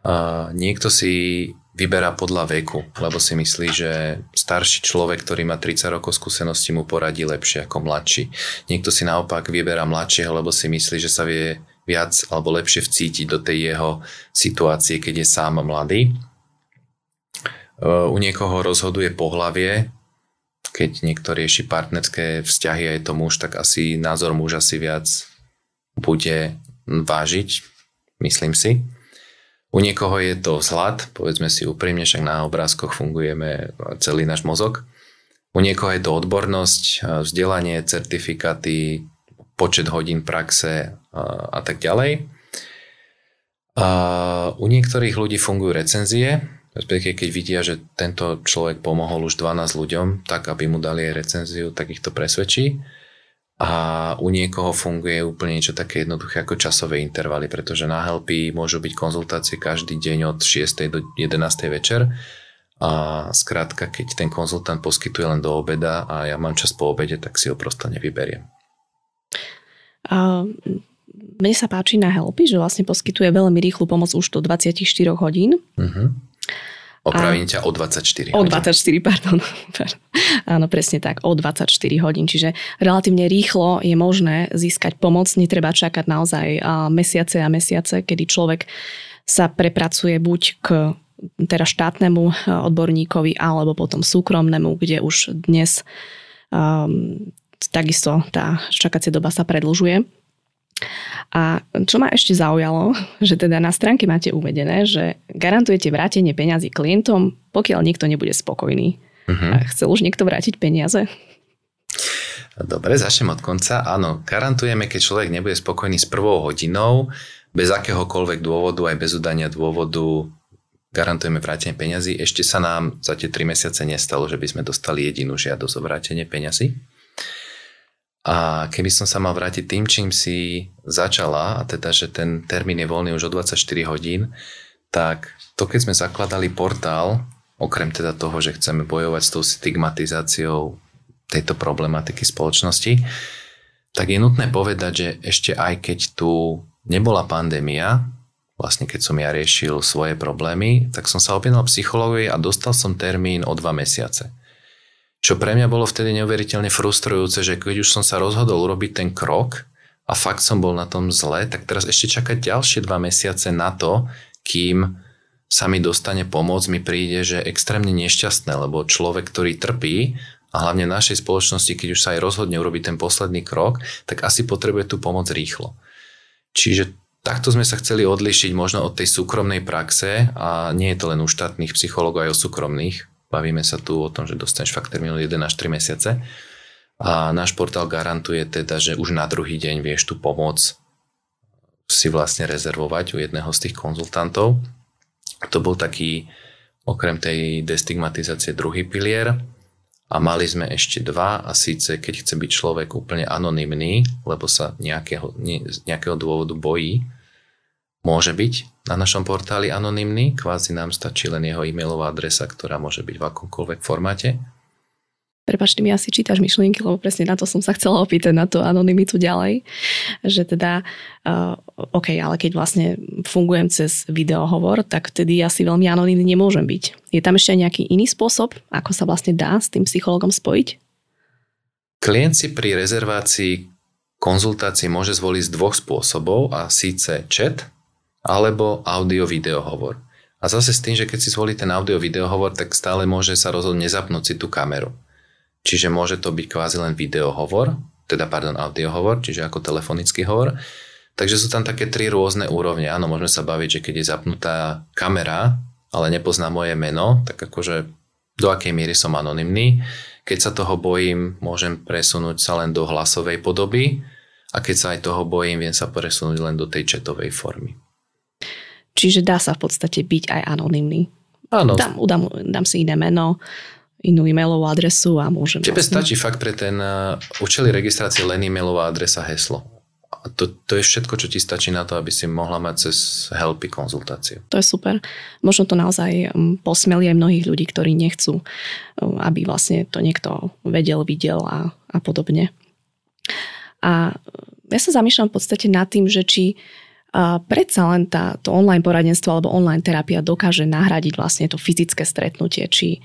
Uh, niekto si vyberá podľa veku, lebo si myslí, že starší človek, ktorý má 30 rokov skúsenosti, mu poradí lepšie ako mladší. Niekto si naopak vyberá mladšieho, lebo si myslí, že sa vie viac alebo lepšie vcítiť do tej jeho situácie, keď je sám mladý. U niekoho rozhoduje pohlavie, keď niekto rieši partnerské vzťahy a je to muž, tak asi názor muža si viac bude vážiť, myslím si. U niekoho je to vzhľad, povedzme si úprimne, však na obrázkoch fungujeme celý náš mozog. U niekoho je to odbornosť, vzdelanie, certifikáty, počet hodín praxe a tak ďalej. U niektorých ľudí fungujú recenzie, respektíve keď vidia, že tento človek pomohol už 12 ľuďom, tak aby mu dali aj recenziu, tak ich to presvedčí a u niekoho funguje úplne niečo také jednoduché ako časové intervaly, pretože na helpy môžu byť konzultácie každý deň od 6. do 11. večer a skrátka, keď ten konzultant poskytuje len do obeda a ja mám čas po obede, tak si ho prosto nevyberiem. A mne sa páči na Helpy, že vlastne poskytuje veľmi rýchlu pomoc už do 24 hodín. Uh-huh. Opravím a... ťa o 24 hodín. (laughs) O 24, pardon. Áno, presne tak, o 24 hodín. Čiže relatívne rýchlo je možné získať pomoc, netreba čakať naozaj mesiace a mesiace, kedy človek sa prepracuje buď k teda štátnemu odborníkovi alebo potom súkromnému, kde už dnes um, takisto tá čakacia doba sa predlžuje. A čo ma ešte zaujalo, (laughs) že teda na stránke máte uvedené, že garantujete vrátenie peňazí klientom, pokiaľ niekto nebude spokojný. Uh-huh. A chcel už niekto vrátiť peniaze? Dobre, začnem od konca. Áno, garantujeme, keď človek nebude spokojný s prvou hodinou, bez akéhokoľvek dôvodu, aj bez udania dôvodu, garantujeme vrátenie peňazí. Ešte sa nám za tie 3 mesiace nestalo, že by sme dostali jedinú žiadosť o vrátenie peňazí. A keby som sa mal vrátiť tým, čím si začala, a teda, že ten termín je voľný už o 24 hodín, tak to, keď sme zakladali portál, okrem teda toho, že chceme bojovať s tou stigmatizáciou tejto problematiky spoločnosti, tak je nutné povedať, že ešte aj keď tu nebola pandémia, vlastne keď som ja riešil svoje problémy, tak som sa objednal psychológovi a dostal som termín o dva mesiace. Čo pre mňa bolo vtedy neuveriteľne frustrujúce, že keď už som sa rozhodol urobiť ten krok a fakt som bol na tom zle, tak teraz ešte čakať ďalšie dva mesiace na to, kým sa mi dostane pomoc, mi príde, že extrémne nešťastné, lebo človek, ktorý trpí a hlavne v našej spoločnosti, keď už sa aj rozhodne urobiť ten posledný krok, tak asi potrebuje tú pomoc rýchlo. Čiže takto sme sa chceli odlišiť možno od tej súkromnej praxe a nie je to len u štátnych psychológov, aj o súkromných, Bavíme sa tu o tom, že dostaneš fakt termín 1 až 3 mesiace. A náš portál garantuje teda, že už na druhý deň vieš tú pomoc si vlastne rezervovať u jedného z tých konzultantov. To bol taký, okrem tej destigmatizácie, druhý pilier. A mali sme ešte dva a síce, keď chce byť človek úplne anonymný, lebo sa nejakého, ne, z nejakého dôvodu bojí, môže byť na našom portáli anonymný, kvázi nám stačí len jeho e-mailová adresa, ktorá môže byť v akomkoľvek formáte. Prepačte mi, asi čítaš myšlienky, lebo presne na to som sa chcela opýtať, na tú anonymitu ďalej. Že teda, uh, OK, ale keď vlastne fungujem cez videohovor, tak vtedy asi veľmi anonymný nemôžem byť. Je tam ešte nejaký iný spôsob, ako sa vlastne dá s tým psychologom spojiť? Klient si pri rezervácii konzultácii môže zvoliť z dvoch spôsobov a síce chat, alebo audio-video hovor. A zase s tým, že keď si zvolí ten audio-video hovor, tak stále môže sa rozhodnúť nezapnúť si tú kameru. Čiže môže to byť kvázi len video hovor, teda pardon, audio hovor, čiže ako telefonický hovor. Takže sú tam také tri rôzne úrovne. Áno, môžeme sa baviť, že keď je zapnutá kamera, ale nepozná moje meno, tak akože do akej miery som anonymný. Keď sa toho bojím, môžem presunúť sa len do hlasovej podoby a keď sa aj toho bojím, viem sa presunúť len do tej chatovej formy. Čiže dá sa v podstate byť aj anonymný. Áno. Dám, dám, dám si iné meno, inú e-mailovú adresu a môžem... Tebe vlastne... stačí fakt pre ten uh, účely registrácie len e-mailová adresa heslo. A to, to je všetko, čo ti stačí na to, aby si mohla mať cez Helpy konzultáciu. To je super. Možno to naozaj um, posmeli aj mnohých ľudí, ktorí nechcú, um, aby vlastne to niekto vedel, videl a, a podobne. A ja sa zamýšľam v podstate nad tým, že či a predsa len tá, to online poradenstvo alebo online terapia dokáže nahradiť vlastne to fyzické stretnutie, či,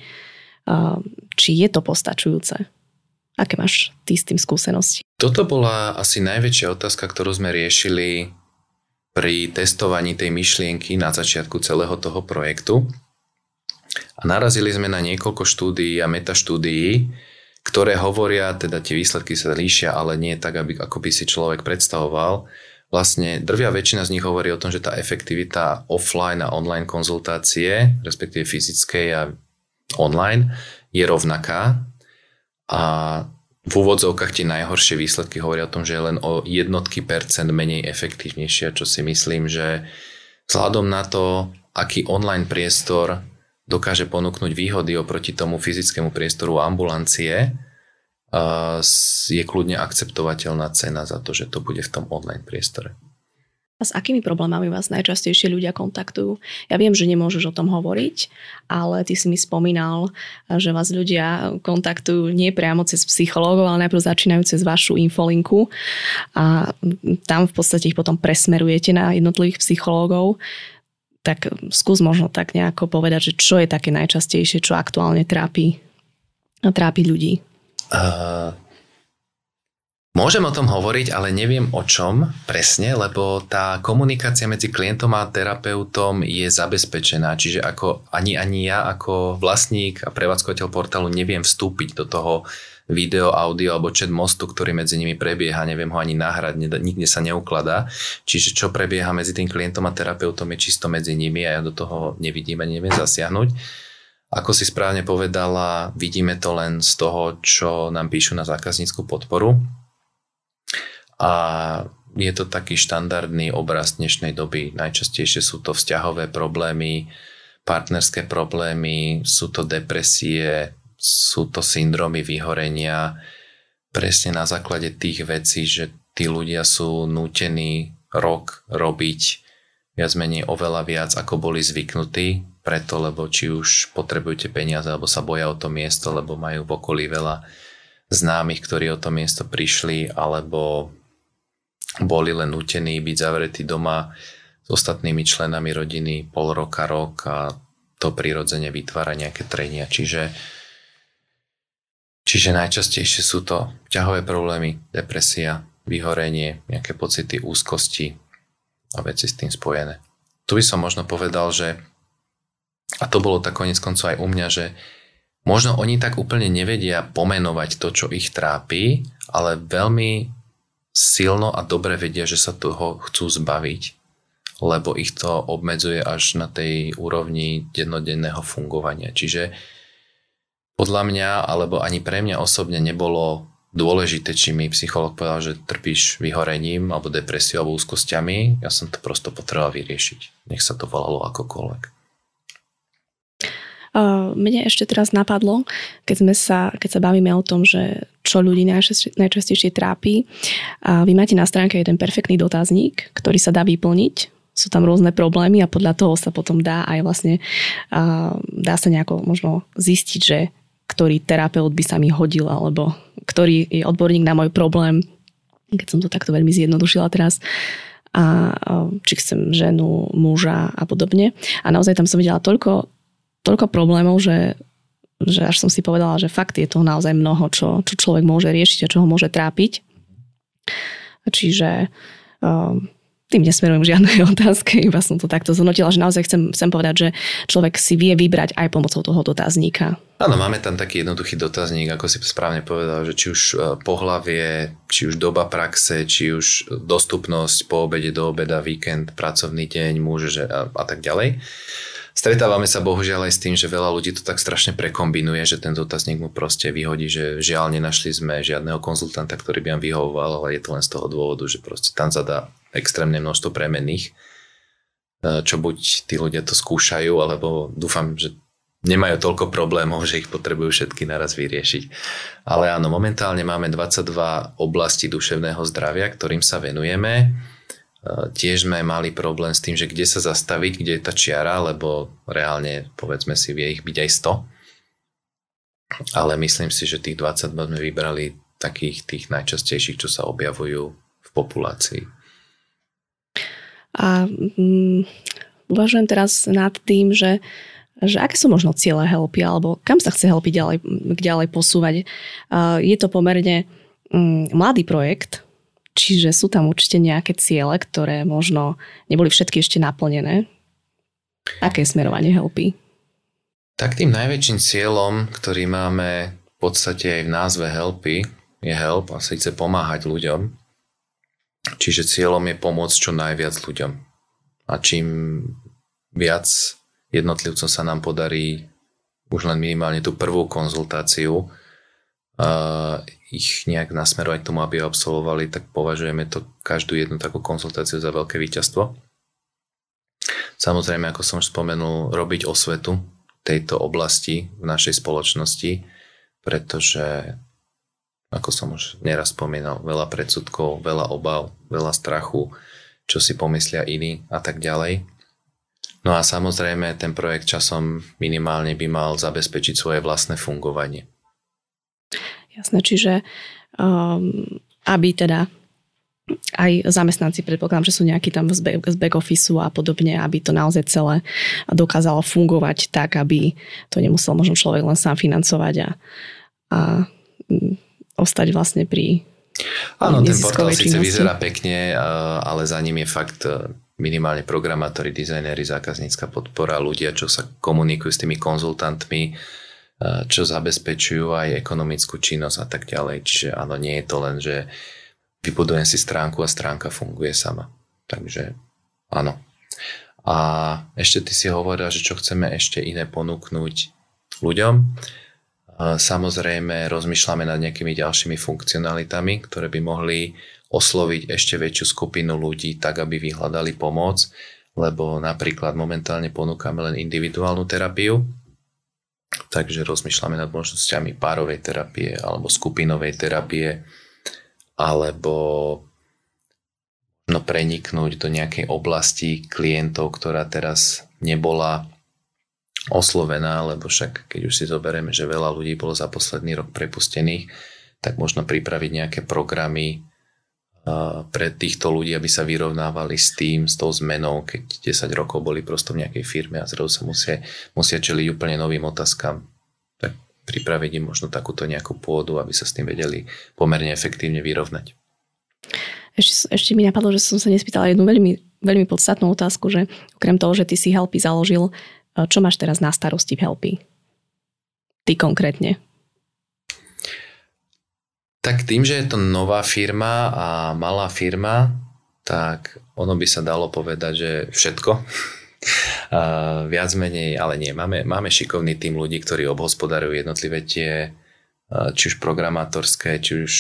či je to postačujúce. Aké máš ty s tým skúsenosti? Toto bola asi najväčšia otázka, ktorú sme riešili pri testovaní tej myšlienky na začiatku celého toho projektu. A narazili sme na niekoľko štúdií a metaštúdií, ktoré hovoria, teda tie výsledky sa líšia, ale nie tak, aby, ako by si človek predstavoval, vlastne drvia väčšina z nich hovorí o tom, že tá efektivita offline a online konzultácie, respektíve fyzickej a online, je rovnaká. A v úvodzovkách tie najhoršie výsledky hovoria o tom, že je len o jednotky percent menej efektívnejšia, čo si myslím, že vzhľadom na to, aký online priestor dokáže ponúknuť výhody oproti tomu fyzickému priestoru ambulancie, je kľudne akceptovateľná cena za to, že to bude v tom online priestore. A s akými problémami vás najčastejšie ľudia kontaktujú? Ja viem, že nemôžeš o tom hovoriť, ale ty si mi spomínal, že vás ľudia kontaktujú nie priamo cez psychológov, ale najprv začínajú cez vašu infolinku a tam v podstate ich potom presmerujete na jednotlivých psychológov. Tak skús možno tak nejako povedať, že čo je také najčastejšie, čo aktuálne trápi, trápi ľudí. Uh, Môžem o tom hovoriť, ale neviem o čom presne, lebo tá komunikácia medzi klientom a terapeutom je zabezpečená. Čiže ako ani, ani ja ako vlastník a prevádzkovateľ portálu neviem vstúpiť do toho video, audio alebo chat mostu, ktorý medzi nimi prebieha, neviem ho ani nahrať, nikde sa neukladá. Čiže čo prebieha medzi tým klientom a terapeutom je čisto medzi nimi a ja do toho nevidím a neviem zasiahnuť. Ako si správne povedala, vidíme to len z toho, čo nám píšu na zákaznícku podporu. A je to taký štandardný obraz dnešnej doby. Najčastejšie sú to vzťahové problémy, partnerské problémy, sú to depresie, sú to syndromy vyhorenia, presne na základe tých vecí, že tí ľudia sú nútení rok robiť viac menej oveľa viac, ako boli zvyknutí, preto, lebo či už potrebujete peniaze, alebo sa boja o to miesto, lebo majú v okolí veľa známych, ktorí o to miesto prišli, alebo boli len nutení byť zavretí doma s ostatnými členami rodiny pol roka, rok a to prirodzene vytvára nejaké trenia. Čiže, čiže najčastejšie sú to ťahové problémy, depresia, vyhorenie, nejaké pocity úzkosti a veci s tým spojené. Tu by som možno povedal, že a to bolo tak konec koncov aj u mňa, že možno oni tak úplne nevedia pomenovať to, čo ich trápi, ale veľmi silno a dobre vedia, že sa toho chcú zbaviť, lebo ich to obmedzuje až na tej úrovni dennodenného fungovania. Čiže podľa mňa, alebo ani pre mňa osobne nebolo dôležité, či mi psycholog povedal, že trpíš vyhorením alebo depresiou alebo úzkosťami. Ja som to prosto potreboval vyriešiť. Nech sa to volalo akokoľvek. Mne ešte teraz napadlo, keď, sme sa, keď sa bavíme o tom, že čo ľudí najčastejšie trápi. A vy máte na stránke jeden perfektný dotazník, ktorý sa dá vyplniť. Sú tam rôzne problémy a podľa toho sa potom dá aj vlastne, dá sa nejako možno zistiť, že ktorý terapeut by sa mi hodil alebo ktorý je odborník na môj problém, keď som to takto veľmi zjednodušila teraz a či chcem ženu, muža a podobne. A naozaj tam som videla toľko toľko problémov, že, že až som si povedala, že fakt je to naozaj mnoho, čo, čo človek môže riešiť a čo ho môže trápiť. Čiže um, tým nesmerujem žiadnej (laughs) otázke, iba som to takto zhodnotila, že naozaj chcem, chcem povedať, že človek si vie vybrať aj pomocou toho dotazníka. Áno, máme tam taký jednoduchý dotazník, ako si správne povedal, že či už e, pohlavie, či už doba praxe, či už dostupnosť po obede do obeda, víkend, pracovný deň, muž a, a tak ďalej. Stretávame sa bohužiaľ aj s tým, že veľa ľudí to tak strašne prekombinuje, že ten dotazník mu proste vyhodí, že žiaľ nenašli sme žiadneho konzultanta, ktorý by vám vyhovoval, ale je to len z toho dôvodu, že proste tam zadá extrémne množstvo premenných, e, čo buď tí ľudia to skúšajú, alebo dúfam, že nemajú toľko problémov, že ich potrebujú všetky naraz vyriešiť. Ale áno, momentálne máme 22 oblasti duševného zdravia, ktorým sa venujeme. Tiež sme mali problém s tým, že kde sa zastaviť, kde je tá čiara, lebo reálne, povedzme si, vie ich byť aj 100. Ale myslím si, že tých 20 sme vybrali takých tých najčastejších, čo sa objavujú v populácii. A um, uvažujem teraz nad tým, že, že aké sú možno ciele helpy, alebo kam sa chce helpy ďalej, ďalej posúvať. Uh, je to pomerne um, mladý projekt, Čiže sú tam určite nejaké ciele, ktoré možno neboli všetky ešte naplnené. Aké je smerovanie Helpy? Tak tým najväčším cieľom, ktorý máme v podstate aj v názve Helpy, je help a síce pomáhať ľuďom. Čiže cieľom je pomôcť čo najviac ľuďom. A čím viac jednotlivcom sa nám podarí už len minimálne tú prvú konzultáciu uh, ich nejak nasmerovať k tomu, aby absolvovali, tak považujeme to každú jednu takú konzultáciu za veľké víťazstvo. Samozrejme, ako som už spomenul, robiť osvetu tejto oblasti v našej spoločnosti, pretože, ako som už neraz spomínal, veľa predsudkov, veľa obav, veľa strachu, čo si pomyslia iní a tak ďalej. No a samozrejme ten projekt časom minimálne by mal zabezpečiť svoje vlastné fungovanie. Jasné, čiže um, aby teda aj zamestnanci, predpokladám, že sú nejakí tam z back, z back office a podobne, aby to naozaj celé dokázalo fungovať tak, aby to nemusel možno človek len sám financovať a, a mm, ostať vlastne pri Áno, ten portál síce vyzerá pekne, ale za ním je fakt e, minimálne programátori, dizajnéri, zákaznícka podpora, ľudia, čo sa komunikujú s tými konzultantmi, čo zabezpečujú aj ekonomickú činnosť a tak ďalej. Čiže áno, nie je to len, že vybudujem si stránku a stránka funguje sama. Takže áno. A ešte ty si hovoril, že čo chceme ešte iné ponúknuť ľuďom. Samozrejme rozmýšľame nad nejakými ďalšími funkcionalitami, ktoré by mohli osloviť ešte väčšiu skupinu ľudí tak, aby vyhľadali pomoc, lebo napríklad momentálne ponúkame len individuálnu terapiu, takže rozmýšľame nad možnosťami párovej terapie alebo skupinovej terapie, alebo no, preniknúť do nejakej oblasti klientov, ktorá teraz nebola oslovená, lebo však keď už si zoberieme, že veľa ľudí bolo za posledný rok prepustených, tak možno pripraviť nejaké programy pre týchto ľudí, aby sa vyrovnávali s tým, s tou zmenou, keď 10 rokov boli prosto v nejakej firme a zrazu sa musia, musia čeliť úplne novým otázkam pripraviť im možno takúto nejakú pôdu, aby sa s tým vedeli pomerne efektívne vyrovnať. Ešte, ešte mi napadlo, že som sa nespýtala jednu veľmi, veľmi podstatnú otázku, že okrem toho, že ty si Helpy založil, čo máš teraz na starosti v Helpy? Ty konkrétne. Tak tým, že je to nová firma a malá firma, tak ono by sa dalo povedať, že všetko. (laughs) Uh, viac menej, ale nie. Máme, máme šikovný tým ľudí, ktorí obhospodarujú jednotlivé tie, uh, či už programátorské, či už,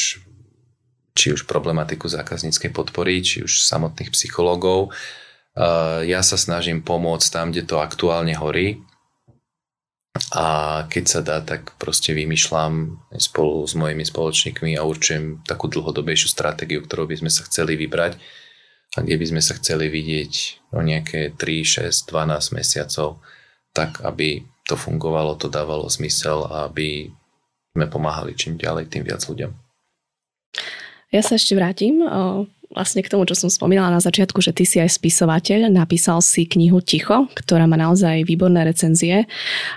či už problematiku zákazníckej podpory, či už samotných psychológov. Uh, ja sa snažím pomôcť tam, kde to aktuálne horí. A keď sa dá, tak proste vymýšľam spolu s mojimi spoločníkmi a určujem takú dlhodobejšiu stratégiu, ktorou by sme sa chceli vybrať a kde by sme sa chceli vidieť o nejaké 3, 6, 12 mesiacov, tak aby to fungovalo, to dávalo zmysel a aby sme pomáhali čím ďalej, tým viac ľuďom. Ja sa ešte vrátim vlastne k tomu, čo som spomínala na začiatku, že ty si aj spisovateľ, napísal si knihu Ticho, ktorá má naozaj výborné recenzie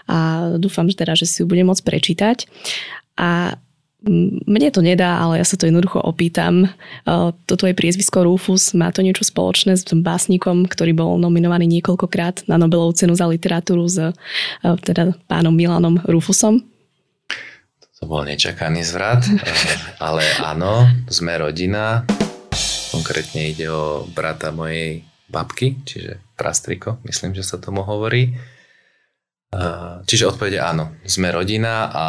a dúfam, že teda, že si ju budem môcť prečítať. A mne to nedá, ale ja sa to jednoducho opýtam. Toto je priezvisko Rufus, má to niečo spoločné s básnikom, ktorý bol nominovaný niekoľkokrát na Nobelovú cenu za literatúru s teda pánom Milanom Rufusom? To bol nečakaný zvrat, ale áno, sme rodina. Konkrétne ide o brata mojej babky, čiže prastriko, myslím, že sa tomu hovorí. Čiže odpovede áno, sme rodina a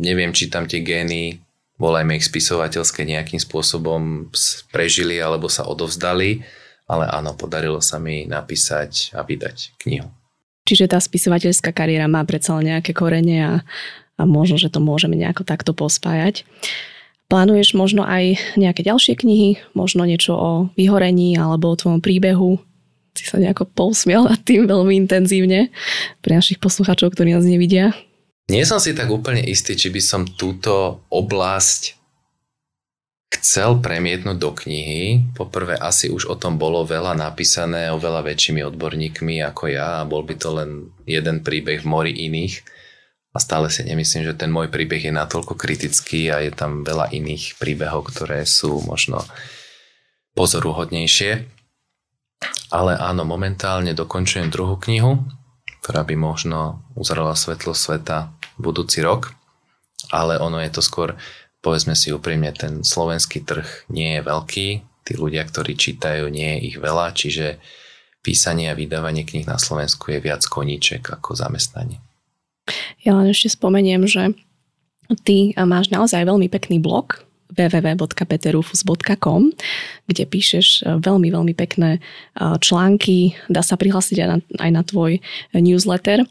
neviem, či tam tie gény, volajme ich spisovateľské, nejakým spôsobom prežili alebo sa odovzdali, ale áno, podarilo sa mi napísať a vydať knihu. Čiže tá spisovateľská kariéra má predsa nejaké korene a, a možno, že to môžeme nejako takto pospájať. Plánuješ možno aj nejaké ďalšie knihy, možno niečo o vyhorení alebo o tvojom príbehu, si sa nejako pousmiel nad tým veľmi intenzívne pre našich poslucháčov, ktorí nás nevidia. Nie som si tak úplne istý, či by som túto oblasť chcel premietnúť do knihy. Poprvé asi už o tom bolo veľa napísané oveľa väčšími odborníkmi ako ja a bol by to len jeden príbeh v mori iných. A stále si nemyslím, že ten môj príbeh je natoľko kritický a je tam veľa iných príbehov, ktoré sú možno pozoruhodnejšie. Ale áno, momentálne dokončujem druhú knihu, ktorá by možno uzrela svetlo sveta budúci rok, ale ono je to skôr, povedzme si úprimne, ten slovenský trh nie je veľký, tí ľudia, ktorí čítajú, nie je ich veľa, čiže písanie a vydávanie kníh na Slovensku je viac koníček ako zamestnanie. Ja len ešte spomeniem, že ty máš naozaj veľmi pekný blog, www.peterufus.com, kde píšeš e, veľmi, veľmi pekné e, články. Dá sa prihlásiť aj na, aj na tvoj newsletter.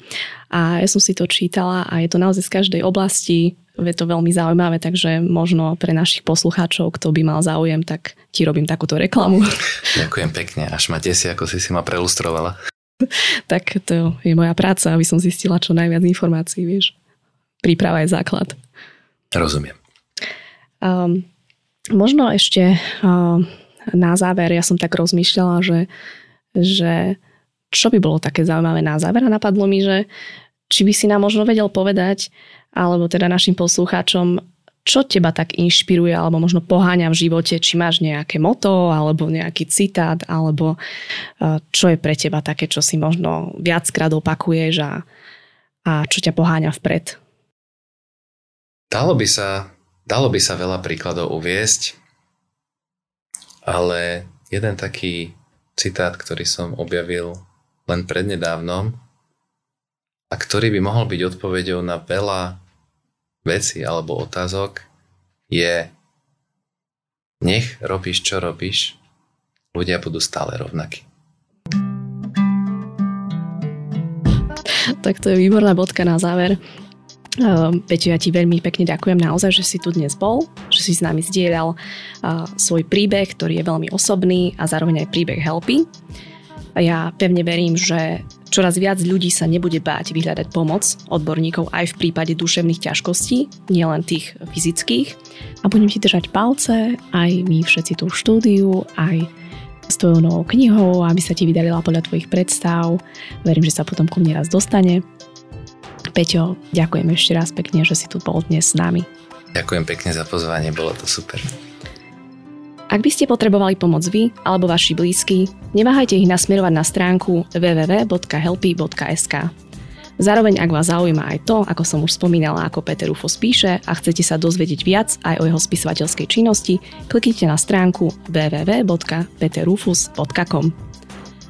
A ja som si to čítala a je to naozaj z každej oblasti. Je to veľmi zaujímavé, takže možno pre našich poslucháčov, kto by mal záujem, tak ti robím takúto reklamu. (laughs) Ďakujem pekne. Až ma si, ako si si ma prelustrovala. (laughs) tak to je moja práca, aby som zistila čo najviac informácií, vieš. Príprava je základ. Rozumiem. Um, možno ešte um, na záver, ja som tak rozmýšľala, že, že čo by bolo také zaujímavé na záver a napadlo mi, že či by si nám možno vedel povedať, alebo teda našim poslucháčom, čo teba tak inšpiruje alebo možno poháňa v živote, či máš nejaké moto alebo nejaký citát alebo uh, čo je pre teba také, čo si možno viackrát opakuješ a, a čo ťa poháňa vpred? Dalo by sa Dalo by sa veľa príkladov uviesť, ale jeden taký citát, ktorý som objavil len prednedávnom a ktorý by mohol byť odpovedou na veľa vecí alebo otázok, je nech robíš, čo robíš, ľudia budú stále rovnakí. Tak to je výborná bodka na záver. Ehm, Peťo, ja ti veľmi pekne ďakujem naozaj, že si tu dnes bol, že si s nami zdieľal svoj príbeh, ktorý je veľmi osobný a zároveň aj príbeh Helpy. Ja pevne verím, že čoraz viac ľudí sa nebude báť vyhľadať pomoc odborníkov aj v prípade duševných ťažkostí, nielen tých fyzických. A budem ti držať palce, aj my všetci v štúdiu, aj s tvojou novou knihou, aby sa ti vydarila podľa tvojich predstav. Verím, že sa potom ku mne raz dostane. Peťo, ďakujem ešte raz pekne, že si tu bol dnes s nami. Ďakujem pekne za pozvanie, bolo to super. Ak by ste potrebovali pomoc vy alebo vaši blízky, neváhajte ich nasmerovať na stránku www.helpy.sk. Zároveň, ak vás zaujíma aj to, ako som už spomínala, ako Peter Ufos píše a chcete sa dozvedieť viac aj o jeho spisovateľskej činnosti, kliknite na stránku www.peterufus.com.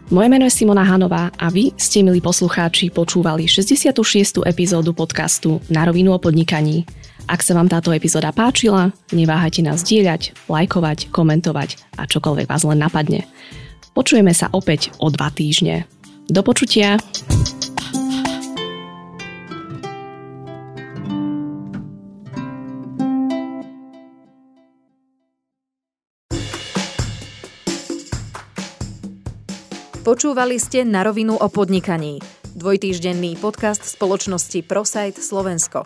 Moje meno je Simona Hanová a vy ste, milí poslucháči, počúvali 66. epizódu podcastu Na rovinu o podnikaní. Ak sa vám táto epizóda páčila, neváhajte nás dielať, lajkovať, komentovať a čokoľvek vás len napadne. Počujeme sa opäť o dva týždne. Do počutia! Počúvali ste na rovinu o podnikaní. Dvojtýždenný podcast spoločnosti ProSite Slovensko.